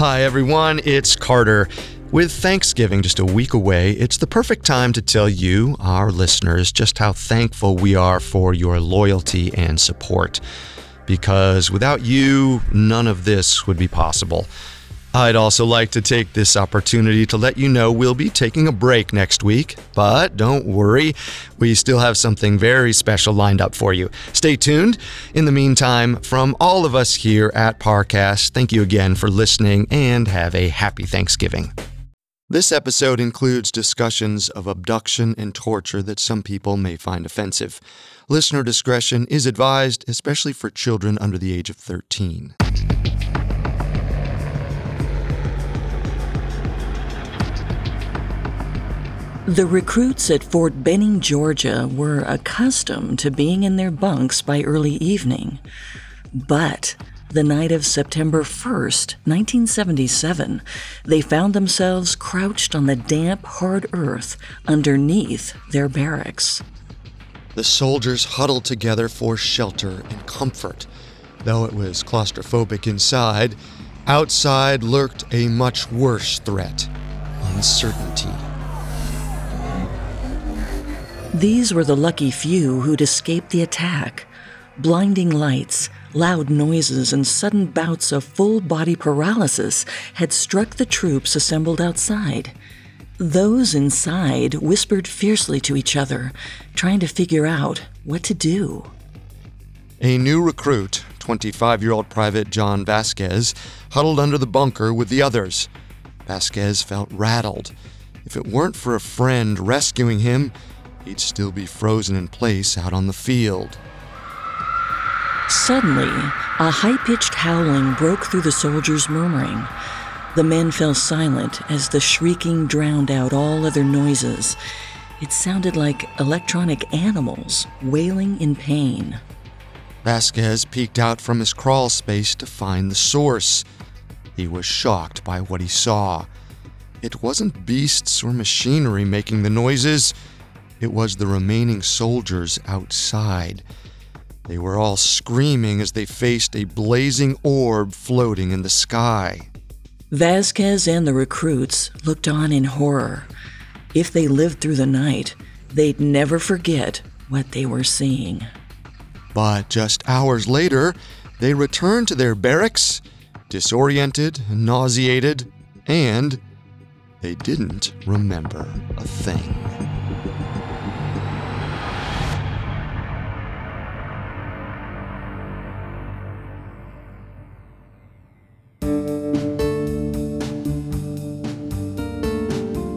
Hi, everyone. It's Carter. With Thanksgiving just a week away, it's the perfect time to tell you, our listeners, just how thankful we are for your loyalty and support. Because without you, none of this would be possible. I'd also like to take this opportunity to let you know we'll be taking a break next week, but don't worry, we still have something very special lined up for you. Stay tuned. In the meantime, from all of us here at Parcast, thank you again for listening and have a happy Thanksgiving. This episode includes discussions of abduction and torture that some people may find offensive. Listener discretion is advised, especially for children under the age of 13. The recruits at Fort Benning, Georgia were accustomed to being in their bunks by early evening. But the night of September 1st, 1977, they found themselves crouched on the damp, hard earth underneath their barracks. The soldiers huddled together for shelter and comfort. Though it was claustrophobic inside, outside lurked a much worse threat uncertainty. These were the lucky few who'd escaped the attack. Blinding lights, loud noises, and sudden bouts of full body paralysis had struck the troops assembled outside. Those inside whispered fiercely to each other, trying to figure out what to do. A new recruit, 25 year old Private John Vasquez, huddled under the bunker with the others. Vasquez felt rattled. If it weren't for a friend rescuing him, he'd still be frozen in place out on the field. Suddenly, a high pitched howling broke through the soldiers' murmuring. The men fell silent as the shrieking drowned out all other noises. It sounded like electronic animals wailing in pain. Vasquez peeked out from his crawl space to find the source. He was shocked by what he saw. It wasn't beasts or machinery making the noises. It was the remaining soldiers outside. They were all screaming as they faced a blazing orb floating in the sky. Vasquez and the recruits looked on in horror. If they lived through the night, they'd never forget what they were seeing. But just hours later, they returned to their barracks, disoriented, nauseated, and they didn't remember a thing.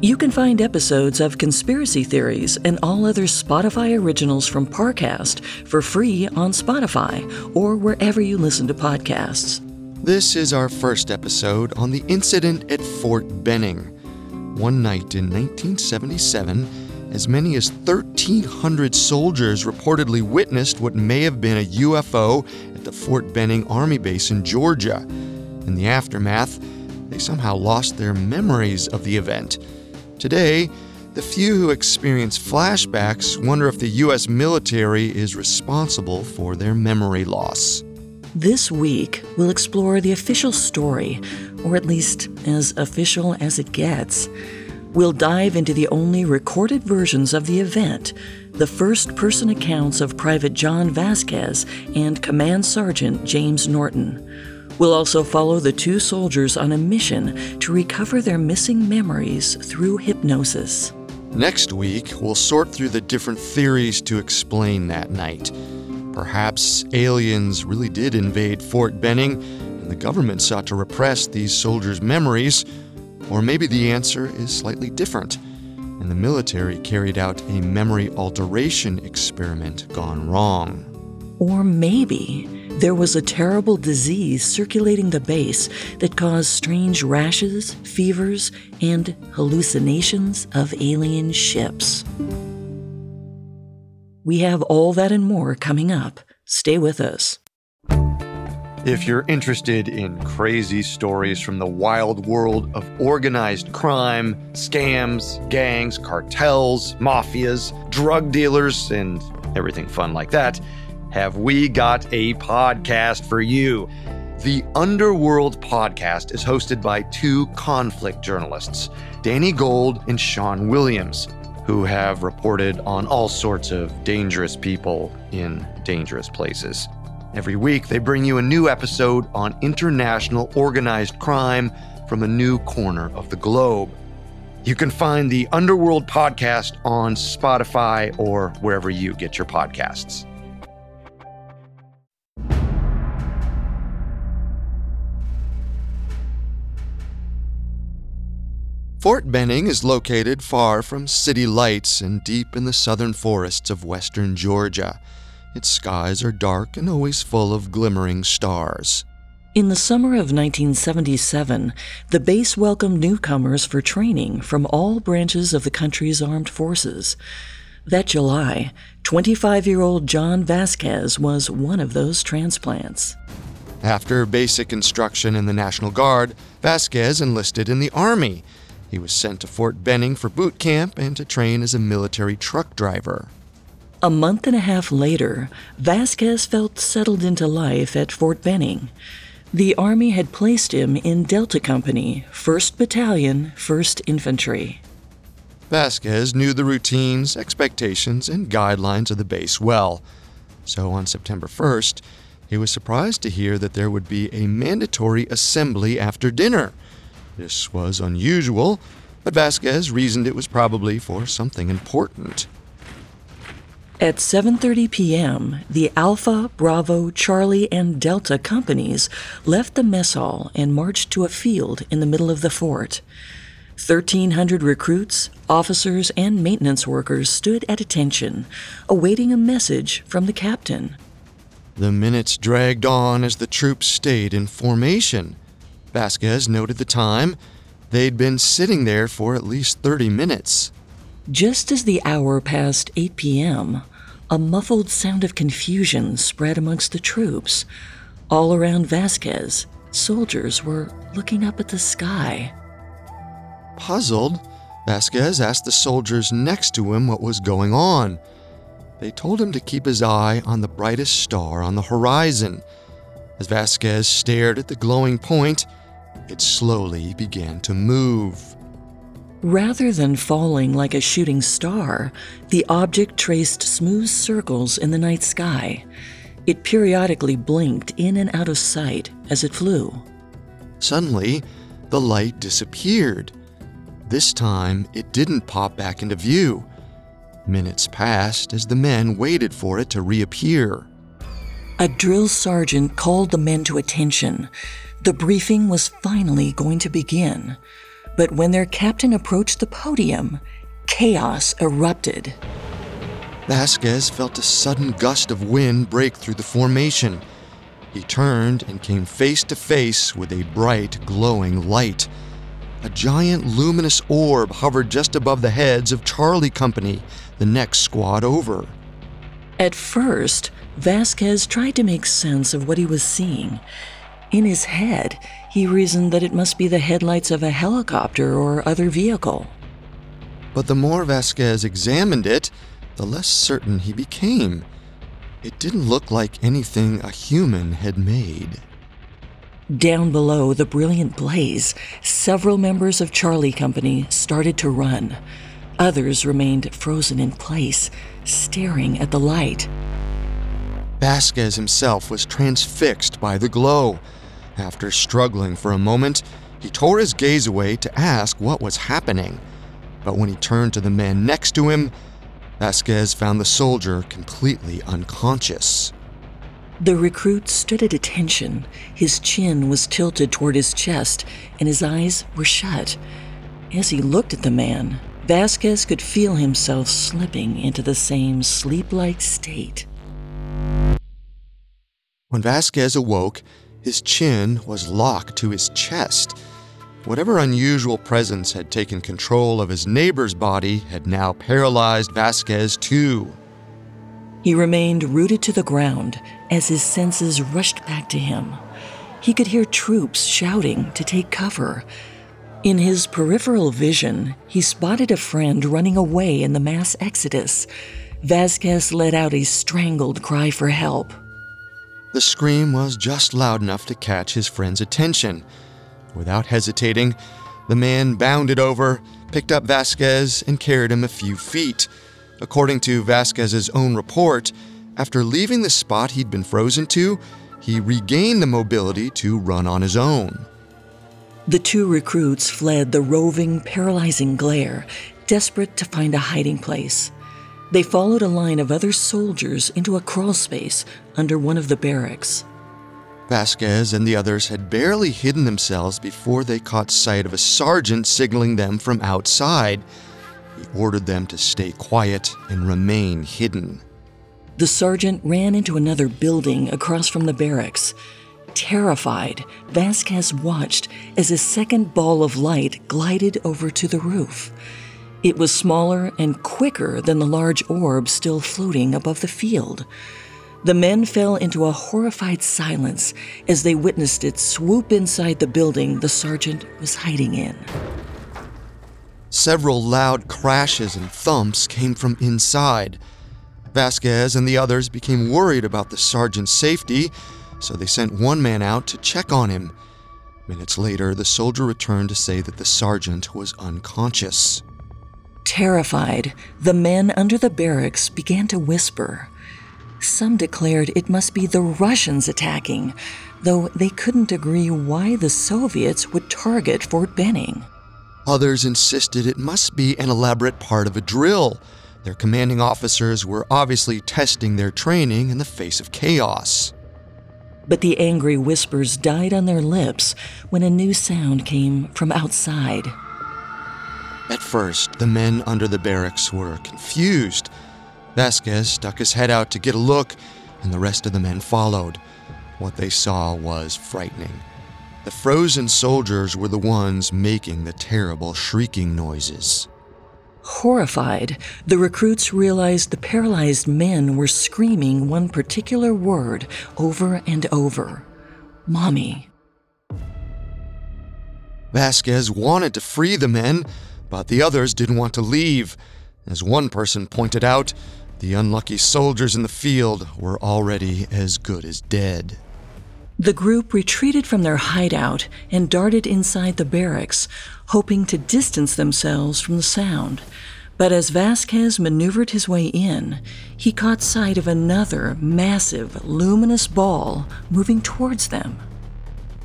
You can find episodes of Conspiracy Theories and all other Spotify originals from Parcast for free on Spotify or wherever you listen to podcasts. This is our first episode on the incident at Fort Benning. One night in 1977, as many as 1,300 soldiers reportedly witnessed what may have been a UFO at the Fort Benning Army Base in Georgia. In the aftermath, they somehow lost their memories of the event. Today, the few who experience flashbacks wonder if the U.S. military is responsible for their memory loss. This week, we'll explore the official story, or at least as official as it gets. We'll dive into the only recorded versions of the event, the first person accounts of Private John Vasquez and Command Sergeant James Norton. We'll also follow the two soldiers on a mission to recover their missing memories through hypnosis. Next week, we'll sort through the different theories to explain that night. Perhaps aliens really did invade Fort Benning and the government sought to repress these soldiers' memories, or maybe the answer is slightly different and the military carried out a memory alteration experiment gone wrong. Or maybe there was a terrible disease circulating the base that caused strange rashes, fevers, and hallucinations of alien ships. We have all that and more coming up. Stay with us. If you're interested in crazy stories from the wild world of organized crime, scams, gangs, cartels, mafias, drug dealers, and everything fun like that, have we got a podcast for you. The Underworld podcast is hosted by two conflict journalists, Danny Gold and Sean Williams, who have reported on all sorts of dangerous people in dangerous places. Every week, they bring you a new episode on international organized crime from a new corner of the globe. You can find the Underworld podcast on Spotify or wherever you get your podcasts. Fort Benning is located far from city lights and deep in the southern forests of western Georgia. Its skies are dark and always full of glimmering stars. In the summer of 1977, the base welcomed newcomers for training from all branches of the country's armed forces. That July, 25 year old John Vasquez was one of those transplants. After basic instruction in the National Guard, Vasquez enlisted in the Army he was sent to Fort Benning for boot camp and to train as a military truck driver. A month and a half later, Vasquez felt settled into life at Fort Benning. The Army had placed him in Delta Company, 1st Battalion, 1st Infantry. Vasquez knew the routines, expectations, and guidelines of the base well. So on September 1st, he was surprised to hear that there would be a mandatory assembly after dinner. This was unusual, but Vasquez reasoned it was probably for something important. At 7:30 p.m., the Alpha, Bravo, Charlie, and Delta companies left the mess hall and marched to a field in the middle of the fort. 1,300 recruits, officers, and maintenance workers stood at attention, awaiting a message from the captain. The minutes dragged on as the troops stayed in formation. Vasquez noted the time. They'd been sitting there for at least 30 minutes. Just as the hour passed 8 p.m., a muffled sound of confusion spread amongst the troops. All around Vasquez, soldiers were looking up at the sky. Puzzled, Vasquez asked the soldiers next to him what was going on. They told him to keep his eye on the brightest star on the horizon. As Vasquez stared at the glowing point, it slowly began to move. Rather than falling like a shooting star, the object traced smooth circles in the night sky. It periodically blinked in and out of sight as it flew. Suddenly, the light disappeared. This time, it didn't pop back into view. Minutes passed as the men waited for it to reappear. A drill sergeant called the men to attention. The briefing was finally going to begin. But when their captain approached the podium, chaos erupted. Vasquez felt a sudden gust of wind break through the formation. He turned and came face to face with a bright, glowing light. A giant luminous orb hovered just above the heads of Charlie Company, the next squad over. At first, Vasquez tried to make sense of what he was seeing. In his head, he reasoned that it must be the headlights of a helicopter or other vehicle. But the more Vasquez examined it, the less certain he became. It didn't look like anything a human had made. Down below the brilliant blaze, several members of Charlie Company started to run. Others remained frozen in place, staring at the light. Vasquez himself was transfixed by the glow. After struggling for a moment, he tore his gaze away to ask what was happening. But when he turned to the man next to him, Vasquez found the soldier completely unconscious. The recruit stood at attention. His chin was tilted toward his chest, and his eyes were shut. As he looked at the man, Vasquez could feel himself slipping into the same sleep like state. When Vasquez awoke, his chin was locked to his chest. Whatever unusual presence had taken control of his neighbor's body had now paralyzed Vasquez too. He remained rooted to the ground as his senses rushed back to him. He could hear troops shouting to take cover. In his peripheral vision, he spotted a friend running away in the mass exodus. Vasquez let out a strangled cry for help. The scream was just loud enough to catch his friend's attention. Without hesitating, the man bounded over, picked up Vasquez, and carried him a few feet. According to Vasquez's own report, after leaving the spot he'd been frozen to, he regained the mobility to run on his own. The two recruits fled the roving, paralyzing glare, desperate to find a hiding place. They followed a line of other soldiers into a crawl space under one of the barracks. Vasquez and the others had barely hidden themselves before they caught sight of a sergeant signaling them from outside. He ordered them to stay quiet and remain hidden. The sergeant ran into another building across from the barracks. Terrified, Vasquez watched as a second ball of light glided over to the roof. It was smaller and quicker than the large orb still floating above the field. The men fell into a horrified silence as they witnessed it swoop inside the building the sergeant was hiding in. Several loud crashes and thumps came from inside. Vasquez and the others became worried about the sergeant's safety, so they sent one man out to check on him. Minutes later, the soldier returned to say that the sergeant was unconscious. Terrified, the men under the barracks began to whisper. Some declared it must be the Russians attacking, though they couldn't agree why the Soviets would target Fort Benning. Others insisted it must be an elaborate part of a drill. Their commanding officers were obviously testing their training in the face of chaos. But the angry whispers died on their lips when a new sound came from outside. At first, the men under the barracks were confused. Vasquez stuck his head out to get a look, and the rest of the men followed. What they saw was frightening. The frozen soldiers were the ones making the terrible shrieking noises. Horrified, the recruits realized the paralyzed men were screaming one particular word over and over Mommy. Vasquez wanted to free the men, but the others didn't want to leave. As one person pointed out, the unlucky soldiers in the field were already as good as dead. The group retreated from their hideout and darted inside the barracks, hoping to distance themselves from the sound. But as Vasquez maneuvered his way in, he caught sight of another massive, luminous ball moving towards them.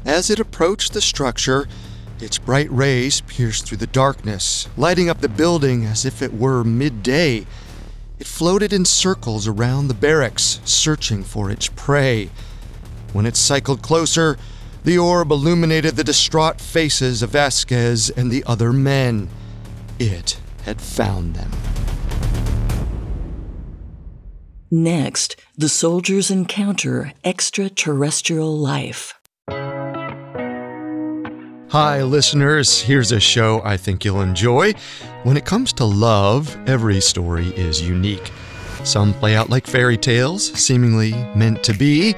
As it approached the structure, its bright rays pierced through the darkness, lighting up the building as if it were midday. It floated in circles around the barracks, searching for its prey. When it cycled closer, the orb illuminated the distraught faces of Vasquez and the other men. It had found them. Next, the soldiers encounter extraterrestrial life. Hi, listeners. Here's a show I think you'll enjoy. When it comes to love, every story is unique. Some play out like fairy tales, seemingly meant to be.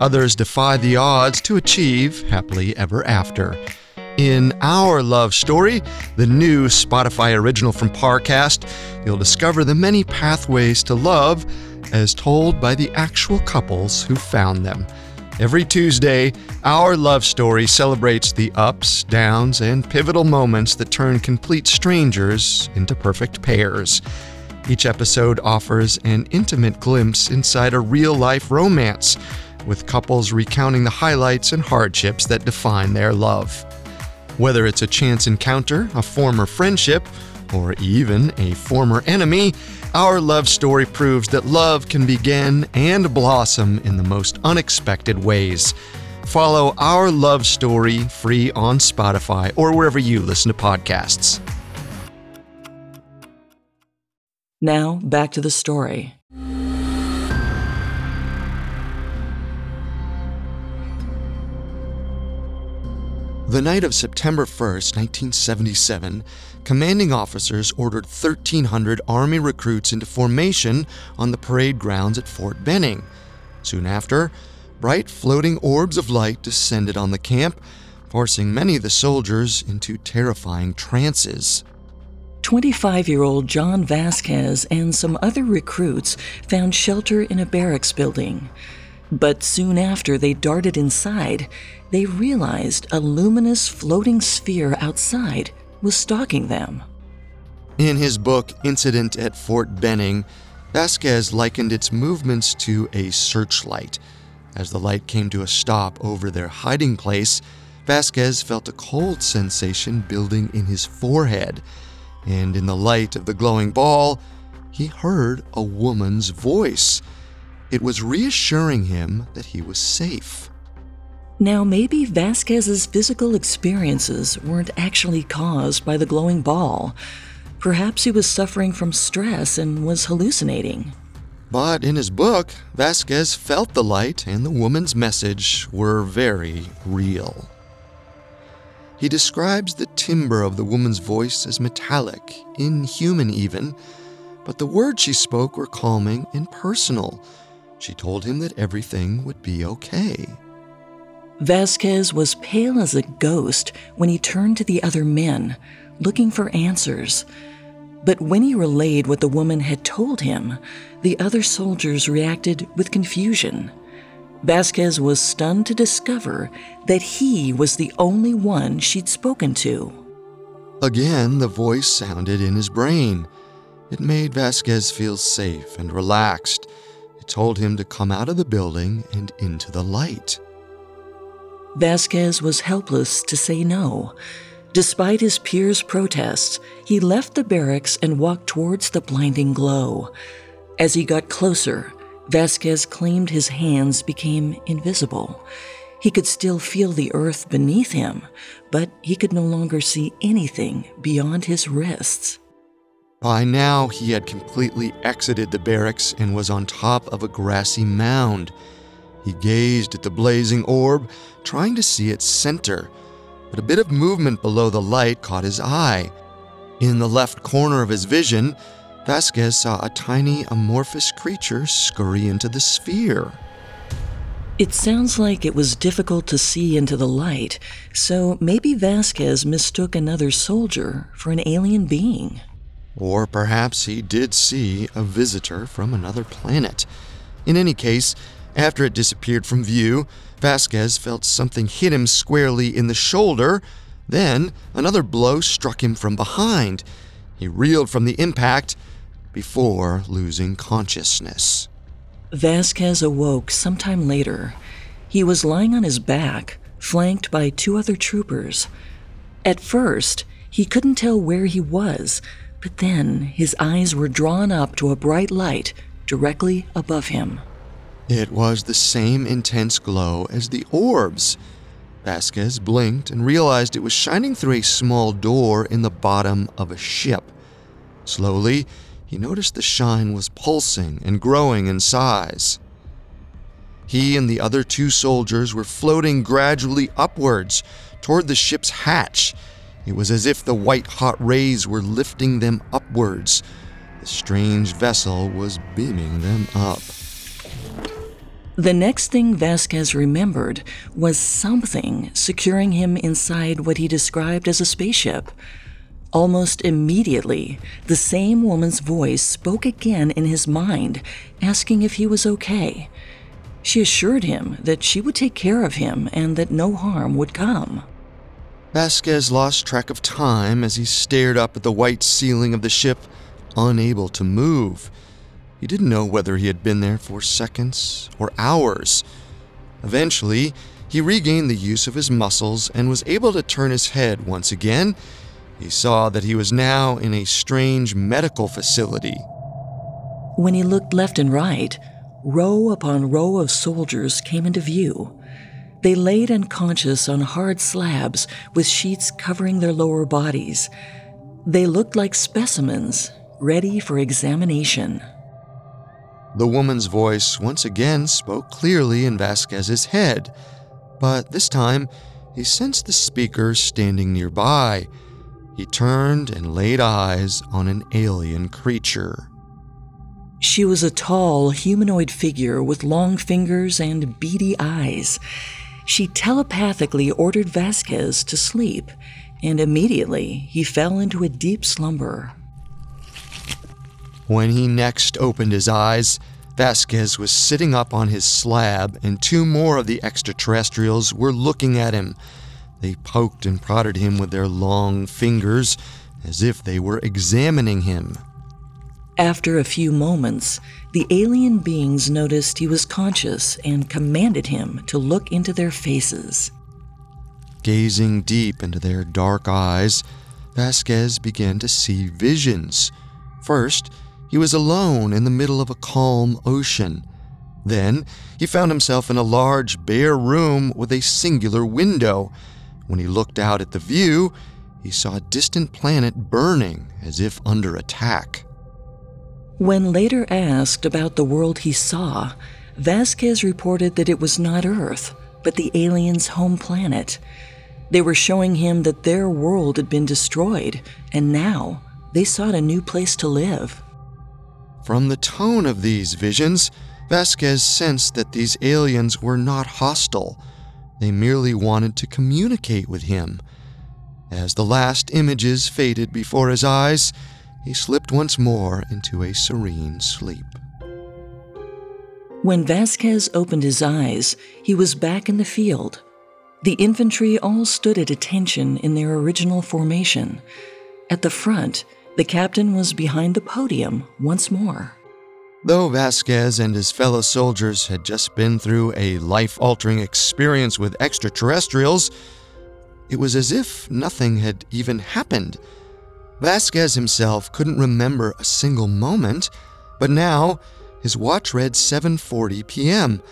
Others defy the odds to achieve happily ever after. In Our Love Story, the new Spotify original from Parcast, you'll discover the many pathways to love as told by the actual couples who found them. Every Tuesday, our love story celebrates the ups, downs, and pivotal moments that turn complete strangers into perfect pairs. Each episode offers an intimate glimpse inside a real life romance, with couples recounting the highlights and hardships that define their love. Whether it's a chance encounter, a former friendship, or even a former enemy, our love story proves that love can begin and blossom in the most unexpected ways. Follow Our Love Story free on Spotify or wherever you listen to podcasts. Now, back to the story. The night of September 1st, 1977, commanding officers ordered 1,300 Army recruits into formation on the parade grounds at Fort Benning. Soon after, bright floating orbs of light descended on the camp, forcing many of the soldiers into terrifying trances. 25 year old John Vasquez and some other recruits found shelter in a barracks building. But soon after they darted inside, they realized a luminous floating sphere outside was stalking them. In his book Incident at Fort Benning, Vasquez likened its movements to a searchlight. As the light came to a stop over their hiding place, Vasquez felt a cold sensation building in his forehead, and in the light of the glowing ball, he heard a woman's voice. It was reassuring him that he was safe. Now, maybe Vasquez's physical experiences weren't actually caused by the glowing ball. Perhaps he was suffering from stress and was hallucinating. But in his book, Vasquez felt the light and the woman's message were very real. He describes the timbre of the woman's voice as metallic, inhuman even, but the words she spoke were calming and personal. She told him that everything would be okay. Vasquez was pale as a ghost when he turned to the other men, looking for answers. But when he relayed what the woman had told him, the other soldiers reacted with confusion. Vasquez was stunned to discover that he was the only one she'd spoken to. Again, the voice sounded in his brain. It made Vasquez feel safe and relaxed. Told him to come out of the building and into the light. Vasquez was helpless to say no. Despite his peers' protests, he left the barracks and walked towards the blinding glow. As he got closer, Vasquez claimed his hands became invisible. He could still feel the earth beneath him, but he could no longer see anything beyond his wrists. By now, he had completely exited the barracks and was on top of a grassy mound. He gazed at the blazing orb, trying to see its center, but a bit of movement below the light caught his eye. In the left corner of his vision, Vasquez saw a tiny amorphous creature scurry into the sphere. It sounds like it was difficult to see into the light, so maybe Vasquez mistook another soldier for an alien being. Or perhaps he did see a visitor from another planet. In any case, after it disappeared from view, Vasquez felt something hit him squarely in the shoulder. Then another blow struck him from behind. He reeled from the impact before losing consciousness. Vasquez awoke sometime later. He was lying on his back, flanked by two other troopers. At first, he couldn't tell where he was, but then his eyes were drawn up to a bright light directly above him. It was the same intense glow as the orbs. Vasquez blinked and realized it was shining through a small door in the bottom of a ship. Slowly, he noticed the shine was pulsing and growing in size. He and the other two soldiers were floating gradually upwards toward the ship's hatch. It was as if the white hot rays were lifting them upwards. The strange vessel was beaming them up. The next thing Vasquez remembered was something securing him inside what he described as a spaceship. Almost immediately, the same woman's voice spoke again in his mind, asking if he was okay. She assured him that she would take care of him and that no harm would come. Vasquez lost track of time as he stared up at the white ceiling of the ship, unable to move. He didn't know whether he had been there for seconds or hours. Eventually, he regained the use of his muscles and was able to turn his head once again. He saw that he was now in a strange medical facility. When he looked left and right, row upon row of soldiers came into view. They laid unconscious on hard slabs with sheets covering their lower bodies. They looked like specimens, ready for examination. The woman's voice once again spoke clearly in Vasquez's head, but this time he sensed the speaker standing nearby. He turned and laid eyes on an alien creature. She was a tall, humanoid figure with long fingers and beady eyes. She telepathically ordered Vasquez to sleep, and immediately he fell into a deep slumber. When he next opened his eyes, Vasquez was sitting up on his slab, and two more of the extraterrestrials were looking at him. They poked and prodded him with their long fingers as if they were examining him. After a few moments, the alien beings noticed he was conscious and commanded him to look into their faces. Gazing deep into their dark eyes, Vasquez began to see visions. First, he was alone in the middle of a calm ocean. Then, he found himself in a large, bare room with a singular window. When he looked out at the view, he saw a distant planet burning as if under attack. When later asked about the world he saw, Vasquez reported that it was not Earth, but the aliens' home planet. They were showing him that their world had been destroyed, and now they sought a new place to live. From the tone of these visions, Vasquez sensed that these aliens were not hostile. They merely wanted to communicate with him. As the last images faded before his eyes, he slipped once more into a serene sleep. When Vasquez opened his eyes, he was back in the field. The infantry all stood at attention in their original formation. At the front, the captain was behind the podium once more. Though Vasquez and his fellow soldiers had just been through a life altering experience with extraterrestrials, it was as if nothing had even happened. Vasquez himself couldn't remember a single moment, but now his watch read 7:40 p.m.,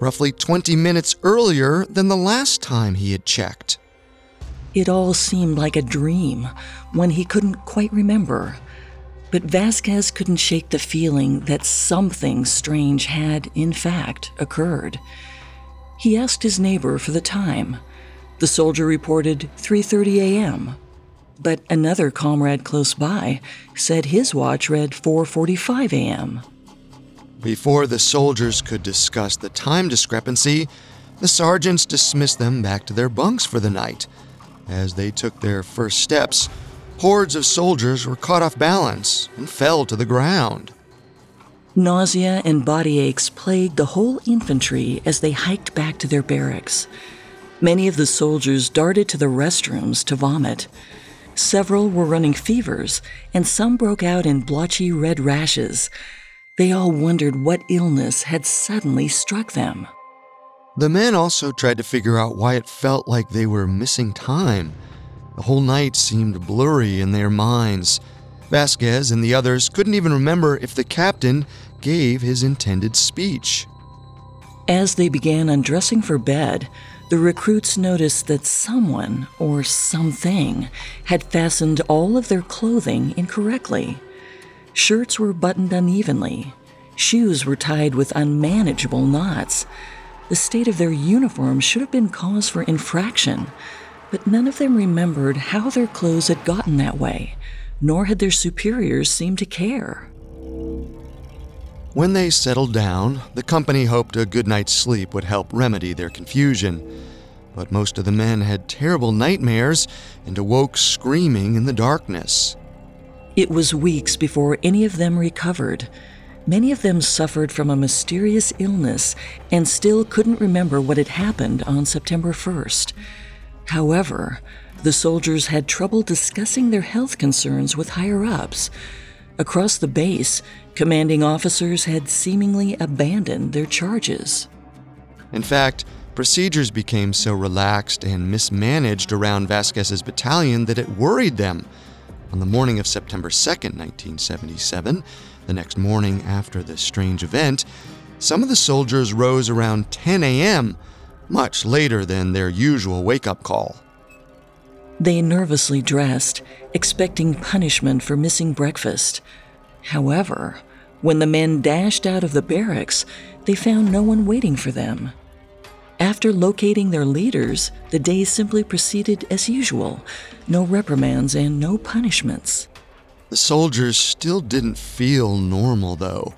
roughly 20 minutes earlier than the last time he had checked. It all seemed like a dream, one he couldn't quite remember. But Vasquez couldn't shake the feeling that something strange had, in fact, occurred. He asked his neighbor for the time. The soldier reported 3:30 a.m but another comrade close by said his watch read 4:45 a.m. Before the soldiers could discuss the time discrepancy, the sergeants dismissed them back to their bunks for the night. As they took their first steps, hordes of soldiers were caught off balance and fell to the ground. Nausea and body aches plagued the whole infantry as they hiked back to their barracks. Many of the soldiers darted to the restrooms to vomit. Several were running fevers, and some broke out in blotchy red rashes. They all wondered what illness had suddenly struck them. The men also tried to figure out why it felt like they were missing time. The whole night seemed blurry in their minds. Vasquez and the others couldn't even remember if the captain gave his intended speech. As they began undressing for bed, the recruits noticed that someone or something had fastened all of their clothing incorrectly. Shirts were buttoned unevenly, shoes were tied with unmanageable knots. The state of their uniforms should have been cause for infraction, but none of them remembered how their clothes had gotten that way, nor had their superiors seemed to care. When they settled down, the company hoped a good night's sleep would help remedy their confusion. But most of the men had terrible nightmares and awoke screaming in the darkness. It was weeks before any of them recovered. Many of them suffered from a mysterious illness and still couldn't remember what had happened on September 1st. However, the soldiers had trouble discussing their health concerns with higher ups. Across the base, commanding officers had seemingly abandoned their charges. In fact, procedures became so relaxed and mismanaged around Vasquez's battalion that it worried them. On the morning of September 2, 1977, the next morning after this strange event, some of the soldiers rose around 10 a.m., much later than their usual wake up call. They nervously dressed, expecting punishment for missing breakfast. However, when the men dashed out of the barracks, they found no one waiting for them. After locating their leaders, the day simply proceeded as usual no reprimands and no punishments. The soldiers still didn't feel normal, though.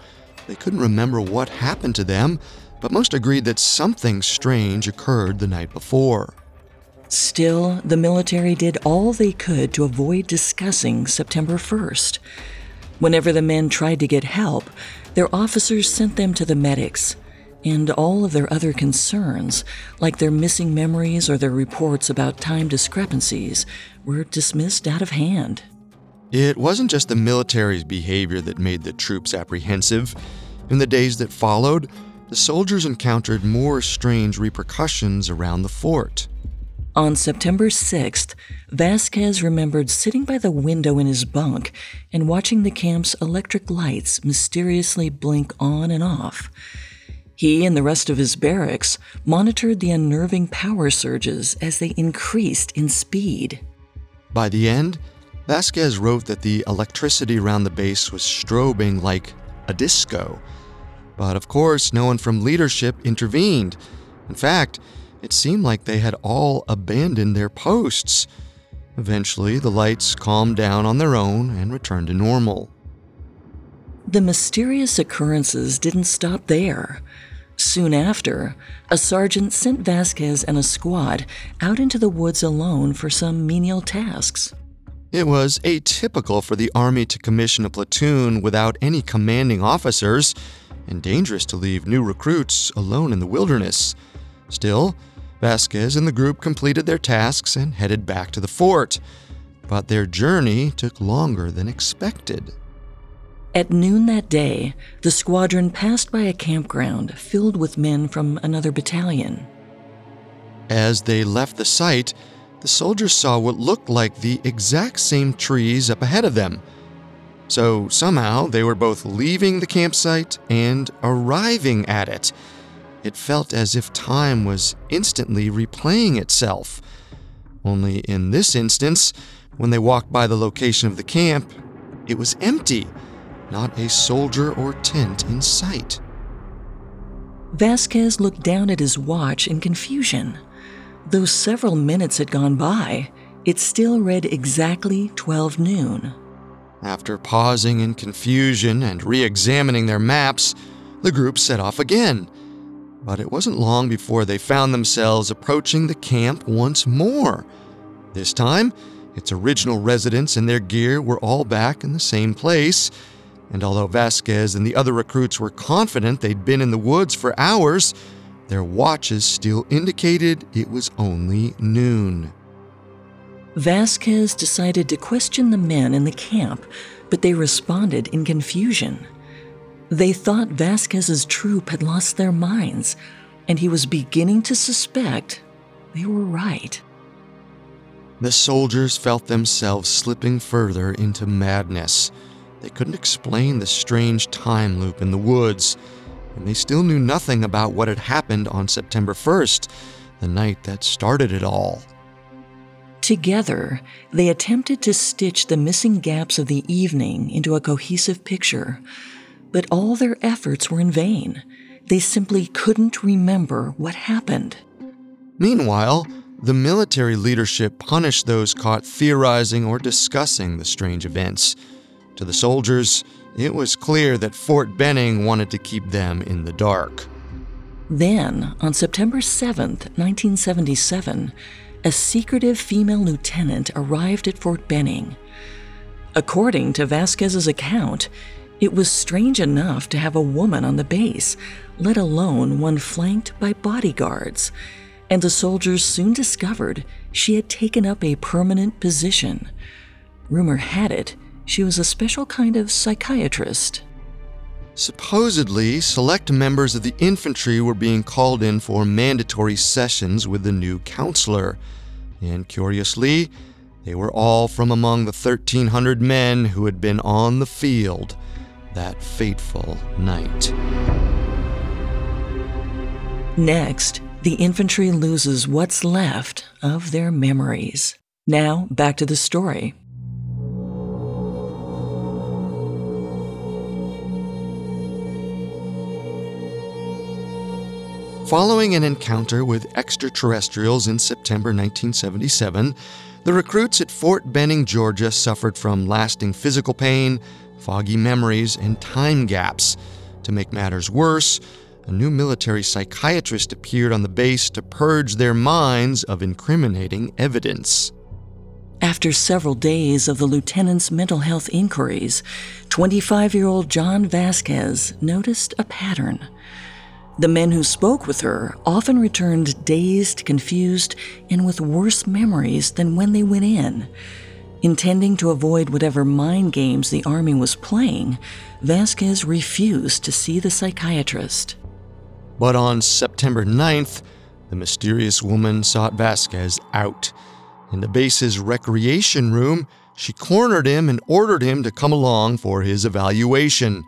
They couldn't remember what happened to them, but most agreed that something strange occurred the night before. Still, the military did all they could to avoid discussing September 1st. Whenever the men tried to get help, their officers sent them to the medics, and all of their other concerns, like their missing memories or their reports about time discrepancies, were dismissed out of hand. It wasn't just the military's behavior that made the troops apprehensive. In the days that followed, the soldiers encountered more strange repercussions around the fort. On September 6th, Vasquez remembered sitting by the window in his bunk and watching the camp's electric lights mysteriously blink on and off. He and the rest of his barracks monitored the unnerving power surges as they increased in speed. By the end, Vasquez wrote that the electricity around the base was strobing like a disco. But of course, no one from leadership intervened. In fact, it seemed like they had all abandoned their posts. Eventually, the lights calmed down on their own and returned to normal. The mysterious occurrences didn't stop there. Soon after, a sergeant sent Vasquez and a squad out into the woods alone for some menial tasks. It was atypical for the Army to commission a platoon without any commanding officers, and dangerous to leave new recruits alone in the wilderness. Still, Vasquez and the group completed their tasks and headed back to the fort. But their journey took longer than expected. At noon that day, the squadron passed by a campground filled with men from another battalion. As they left the site, the soldiers saw what looked like the exact same trees up ahead of them. So somehow they were both leaving the campsite and arriving at it. It felt as if time was instantly replaying itself. Only in this instance, when they walked by the location of the camp, it was empty, not a soldier or tent in sight. Vasquez looked down at his watch in confusion. Though several minutes had gone by, it still read exactly 12 noon. After pausing in confusion and re examining their maps, the group set off again. But it wasn't long before they found themselves approaching the camp once more. This time, its original residents and their gear were all back in the same place, and although Vasquez and the other recruits were confident they'd been in the woods for hours, their watches still indicated it was only noon. Vasquez decided to question the men in the camp, but they responded in confusion. They thought Vasquez's troop had lost their minds, and he was beginning to suspect they were right. The soldiers felt themselves slipping further into madness. They couldn't explain the strange time loop in the woods, and they still knew nothing about what had happened on September 1st, the night that started it all. Together, they attempted to stitch the missing gaps of the evening into a cohesive picture, but all their efforts were in vain. They simply couldn't remember what happened. Meanwhile, the military leadership punished those caught theorizing or discussing the strange events. To the soldiers, it was clear that Fort Benning wanted to keep them in the dark. Then, on September 7th, 1977, a secretive female lieutenant arrived at Fort Benning. According to Vasquez's account, it was strange enough to have a woman on the base, let alone one flanked by bodyguards, and the soldiers soon discovered she had taken up a permanent position. Rumor had it she was a special kind of psychiatrist. Supposedly, select members of the infantry were being called in for mandatory sessions with the new counselor. And curiously, they were all from among the 1,300 men who had been on the field that fateful night. Next, the infantry loses what's left of their memories. Now, back to the story. Following an encounter with extraterrestrials in September 1977, the recruits at Fort Benning, Georgia suffered from lasting physical pain, foggy memories, and time gaps. To make matters worse, a new military psychiatrist appeared on the base to purge their minds of incriminating evidence. After several days of the lieutenant's mental health inquiries, 25 year old John Vasquez noticed a pattern. The men who spoke with her often returned dazed, confused, and with worse memories than when they went in. Intending to avoid whatever mind games the Army was playing, Vasquez refused to see the psychiatrist. But on September 9th, the mysterious woman sought Vasquez out. In the base's recreation room, she cornered him and ordered him to come along for his evaluation.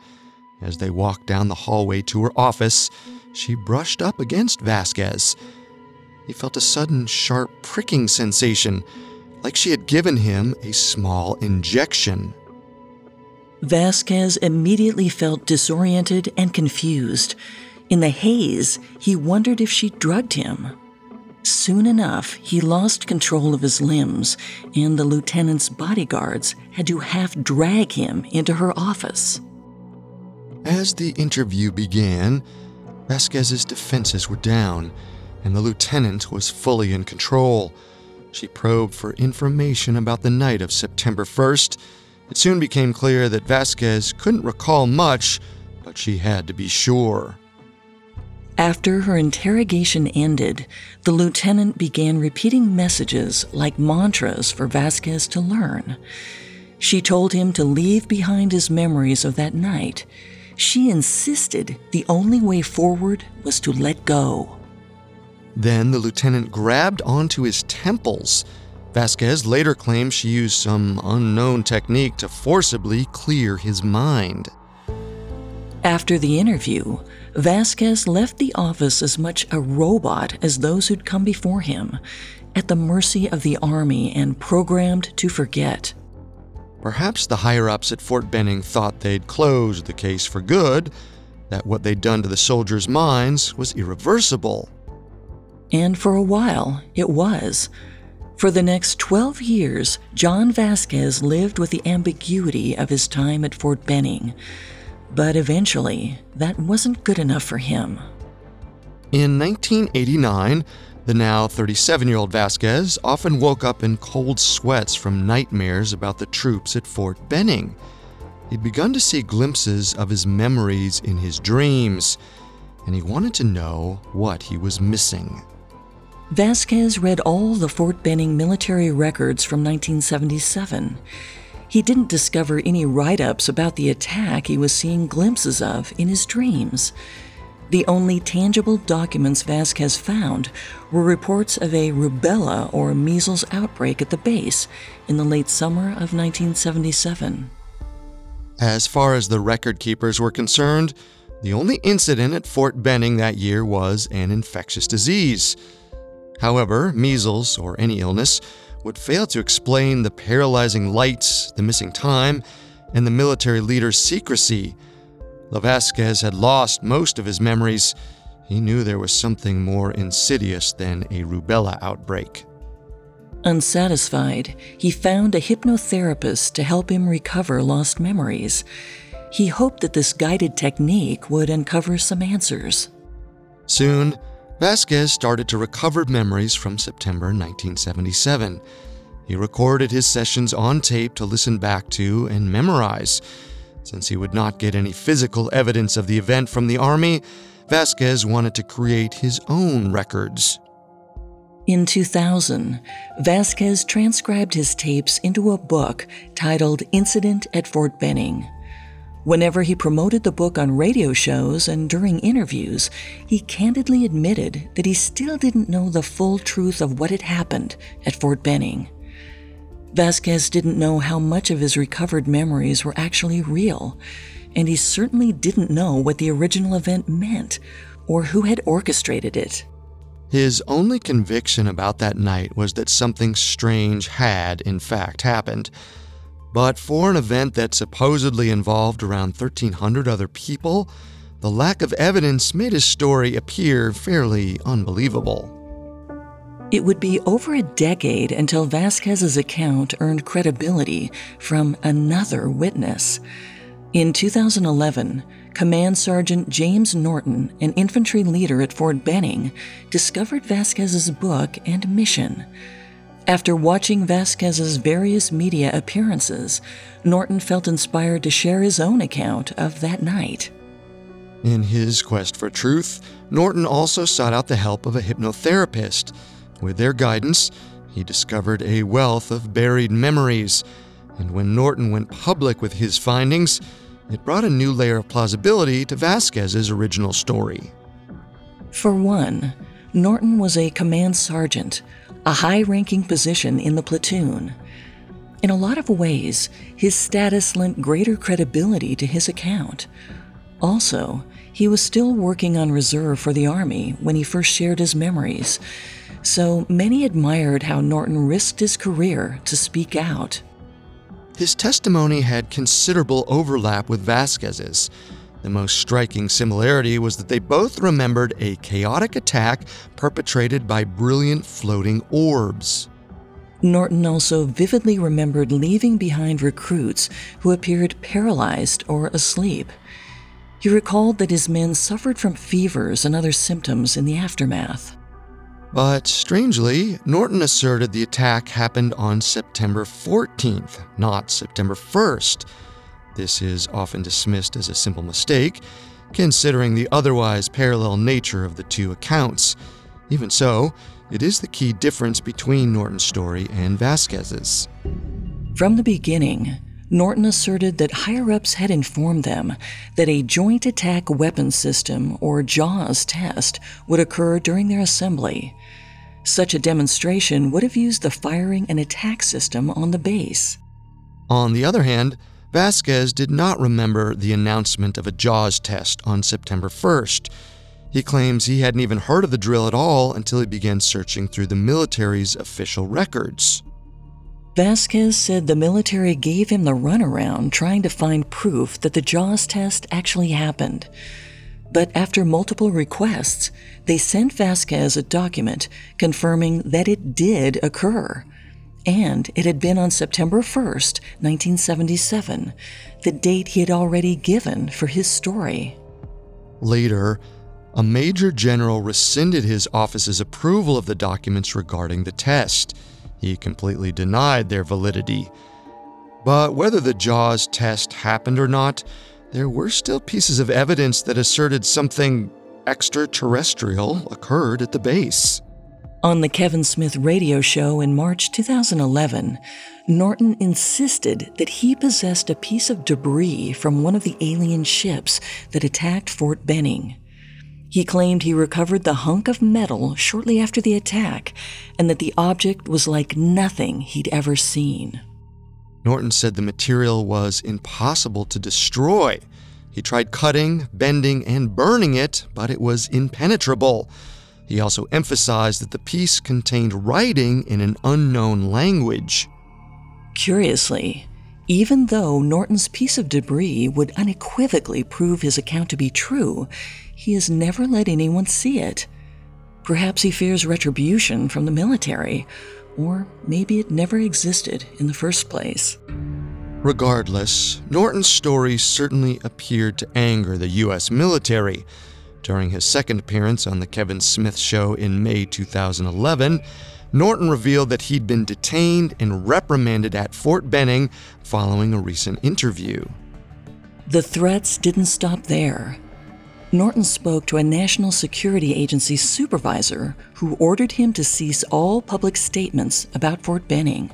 As they walked down the hallway to her office, she brushed up against Vasquez. He felt a sudden, sharp pricking sensation, like she had given him a small injection. Vasquez immediately felt disoriented and confused. In the haze, he wondered if she drugged him. Soon enough, he lost control of his limbs, and the lieutenant's bodyguards had to half drag him into her office. As the interview began, Vasquez's defenses were down, and the lieutenant was fully in control. She probed for information about the night of September 1st. It soon became clear that Vasquez couldn't recall much, but she had to be sure. After her interrogation ended, the lieutenant began repeating messages like mantras for Vasquez to learn. She told him to leave behind his memories of that night she insisted the only way forward was to let go. Then the lieutenant grabbed onto his temples. Vasquez later claimed she used some unknown technique to forcibly clear his mind. After the interview, Vasquez left the office as much a robot as those who'd come before him, at the mercy of the Army and programmed to forget. Perhaps the higher ups at Fort Benning thought they'd closed the case for good, that what they'd done to the soldiers' minds was irreversible. And for a while, it was. For the next 12 years, John Vasquez lived with the ambiguity of his time at Fort Benning. But eventually, that wasn't good enough for him. In 1989, the now 37 year old Vasquez often woke up in cold sweats from nightmares about the troops at Fort Benning. He'd begun to see glimpses of his memories in his dreams, and he wanted to know what he was missing. Vasquez read all the Fort Benning military records from 1977. He didn't discover any write ups about the attack he was seeing glimpses of in his dreams. The only tangible documents Vasquez found were reports of a rubella or measles outbreak at the base in the late summer of 1977. As far as the record keepers were concerned, the only incident at Fort Benning that year was an infectious disease. However, measles, or any illness, would fail to explain the paralyzing lights, the missing time, and the military leader's secrecy Vasquez had lost most of his memories. He knew there was something more insidious than a rubella outbreak. Unsatisfied, he found a hypnotherapist to help him recover lost memories. He hoped that this guided technique would uncover some answers. Soon, Vasquez started to recover memories from September 1977. He recorded his sessions on tape to listen back to and memorize. Since he would not get any physical evidence of the event from the Army, Vasquez wanted to create his own records. In 2000, Vasquez transcribed his tapes into a book titled Incident at Fort Benning. Whenever he promoted the book on radio shows and during interviews, he candidly admitted that he still didn't know the full truth of what had happened at Fort Benning. Vasquez didn't know how much of his recovered memories were actually real, and he certainly didn't know what the original event meant or who had orchestrated it. His only conviction about that night was that something strange had, in fact, happened. But for an event that supposedly involved around 1,300 other people, the lack of evidence made his story appear fairly unbelievable. It would be over a decade until Vasquez's account earned credibility from another witness. In 2011, Command Sergeant James Norton, an infantry leader at Fort Benning, discovered Vasquez's book and mission. After watching Vasquez's various media appearances, Norton felt inspired to share his own account of that night. In his quest for truth, Norton also sought out the help of a hypnotherapist. With their guidance, he discovered a wealth of buried memories. And when Norton went public with his findings, it brought a new layer of plausibility to Vasquez's original story. For one, Norton was a command sergeant, a high ranking position in the platoon. In a lot of ways, his status lent greater credibility to his account. Also, he was still working on reserve for the Army when he first shared his memories, so many admired how Norton risked his career to speak out. His testimony had considerable overlap with Vasquez's. The most striking similarity was that they both remembered a chaotic attack perpetrated by brilliant floating orbs. Norton also vividly remembered leaving behind recruits who appeared paralyzed or asleep. He recalled that his men suffered from fevers and other symptoms in the aftermath. But strangely, Norton asserted the attack happened on September 14th, not September 1st. This is often dismissed as a simple mistake, considering the otherwise parallel nature of the two accounts. Even so, it is the key difference between Norton's story and Vasquez's. From the beginning, Norton asserted that higher ups had informed them that a Joint Attack Weapons System, or JAWS, test would occur during their assembly. Such a demonstration would have used the firing and attack system on the base. On the other hand, Vasquez did not remember the announcement of a JAWS test on September 1st. He claims he hadn't even heard of the drill at all until he began searching through the military's official records. Vasquez said the military gave him the runaround trying to find proof that the JAWS test actually happened. But after multiple requests, they sent Vasquez a document confirming that it did occur. And it had been on September 1st, 1977, the date he had already given for his story. Later, a major general rescinded his office's approval of the documents regarding the test. He completely denied their validity. But whether the JAWS test happened or not, there were still pieces of evidence that asserted something extraterrestrial occurred at the base. On the Kevin Smith radio show in March 2011, Norton insisted that he possessed a piece of debris from one of the alien ships that attacked Fort Benning. He claimed he recovered the hunk of metal shortly after the attack and that the object was like nothing he'd ever seen. Norton said the material was impossible to destroy. He tried cutting, bending, and burning it, but it was impenetrable. He also emphasized that the piece contained writing in an unknown language. Curiously, even though Norton's piece of debris would unequivocally prove his account to be true, he has never let anyone see it. Perhaps he fears retribution from the military, or maybe it never existed in the first place. Regardless, Norton's story certainly appeared to anger the U.S. military. During his second appearance on The Kevin Smith Show in May 2011, Norton revealed that he'd been detained and reprimanded at Fort Benning following a recent interview. The threats didn't stop there. Norton spoke to a National Security Agency supervisor who ordered him to cease all public statements about Fort Benning.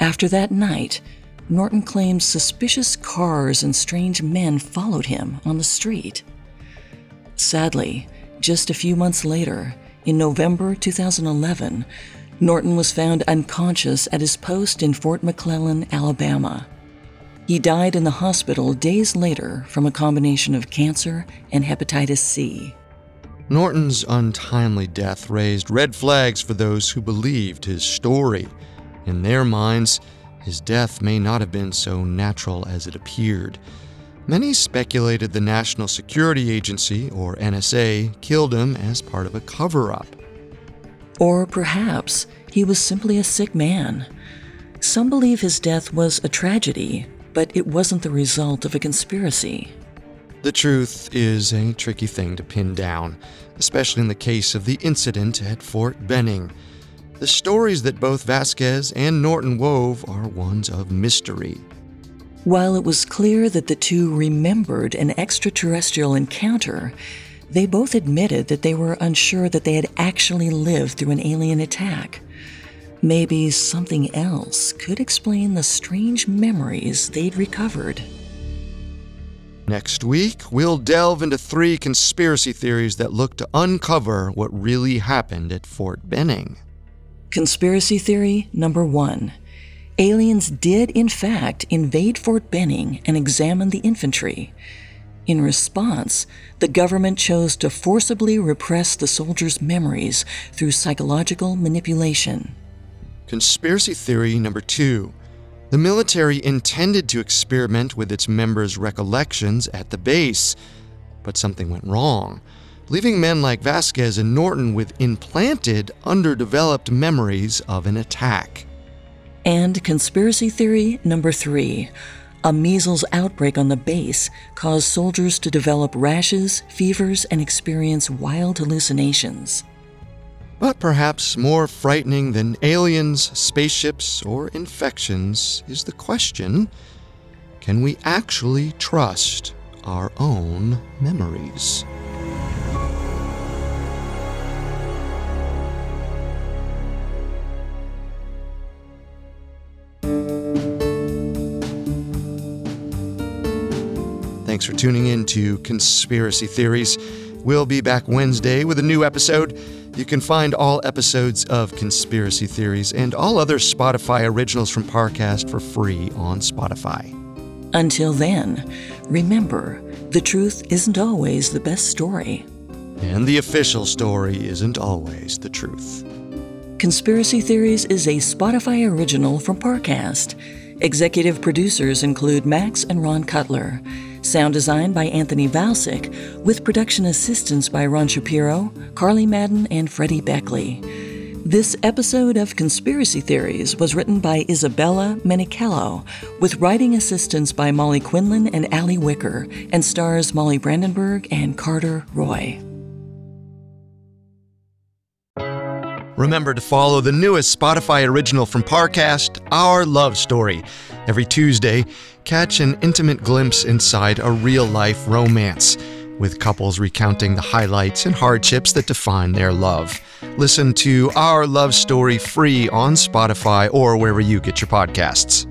After that night, Norton claims suspicious cars and strange men followed him on the street. Sadly, just a few months later, in November 2011, Norton was found unconscious at his post in Fort McClellan, Alabama. He died in the hospital days later from a combination of cancer and hepatitis C. Norton's untimely death raised red flags for those who believed his story. In their minds, his death may not have been so natural as it appeared. Many speculated the National Security Agency, or NSA, killed him as part of a cover up. Or perhaps he was simply a sick man. Some believe his death was a tragedy, but it wasn't the result of a conspiracy. The truth is a tricky thing to pin down, especially in the case of the incident at Fort Benning. The stories that both Vasquez and Norton wove are ones of mystery. While it was clear that the two remembered an extraterrestrial encounter, they both admitted that they were unsure that they had actually lived through an alien attack. Maybe something else could explain the strange memories they'd recovered. Next week, we'll delve into three conspiracy theories that look to uncover what really happened at Fort Benning. Conspiracy theory number one aliens did, in fact, invade Fort Benning and examine the infantry. In response, the government chose to forcibly repress the soldiers' memories through psychological manipulation. Conspiracy theory number two the military intended to experiment with its members' recollections at the base, but something went wrong, leaving men like Vasquez and Norton with implanted, underdeveloped memories of an attack. And conspiracy theory number three a measles outbreak on the base caused soldiers to develop rashes, fevers, and experience wild hallucinations. But perhaps more frightening than aliens, spaceships, or infections is the question can we actually trust our own memories? Thanks for tuning in to Conspiracy Theories. We'll be back Wednesday with a new episode. You can find all episodes of Conspiracy Theories and all other Spotify originals from Parcast for free on Spotify. Until then, remember the truth isn't always the best story. And the official story isn't always the truth. Conspiracy Theories is a Spotify original from Parcast. Executive producers include Max and Ron Cutler. Sound design by Anthony Valsic, with production assistance by Ron Shapiro, Carly Madden, and Freddie Beckley. This episode of Conspiracy Theories was written by Isabella Menichello, with writing assistance by Molly Quinlan and Ali Wicker, and stars Molly Brandenburg and Carter Roy. Remember to follow the newest Spotify original from Parcast, Our Love Story. Every Tuesday, catch an intimate glimpse inside a real life romance, with couples recounting the highlights and hardships that define their love. Listen to Our Love Story free on Spotify or wherever you get your podcasts.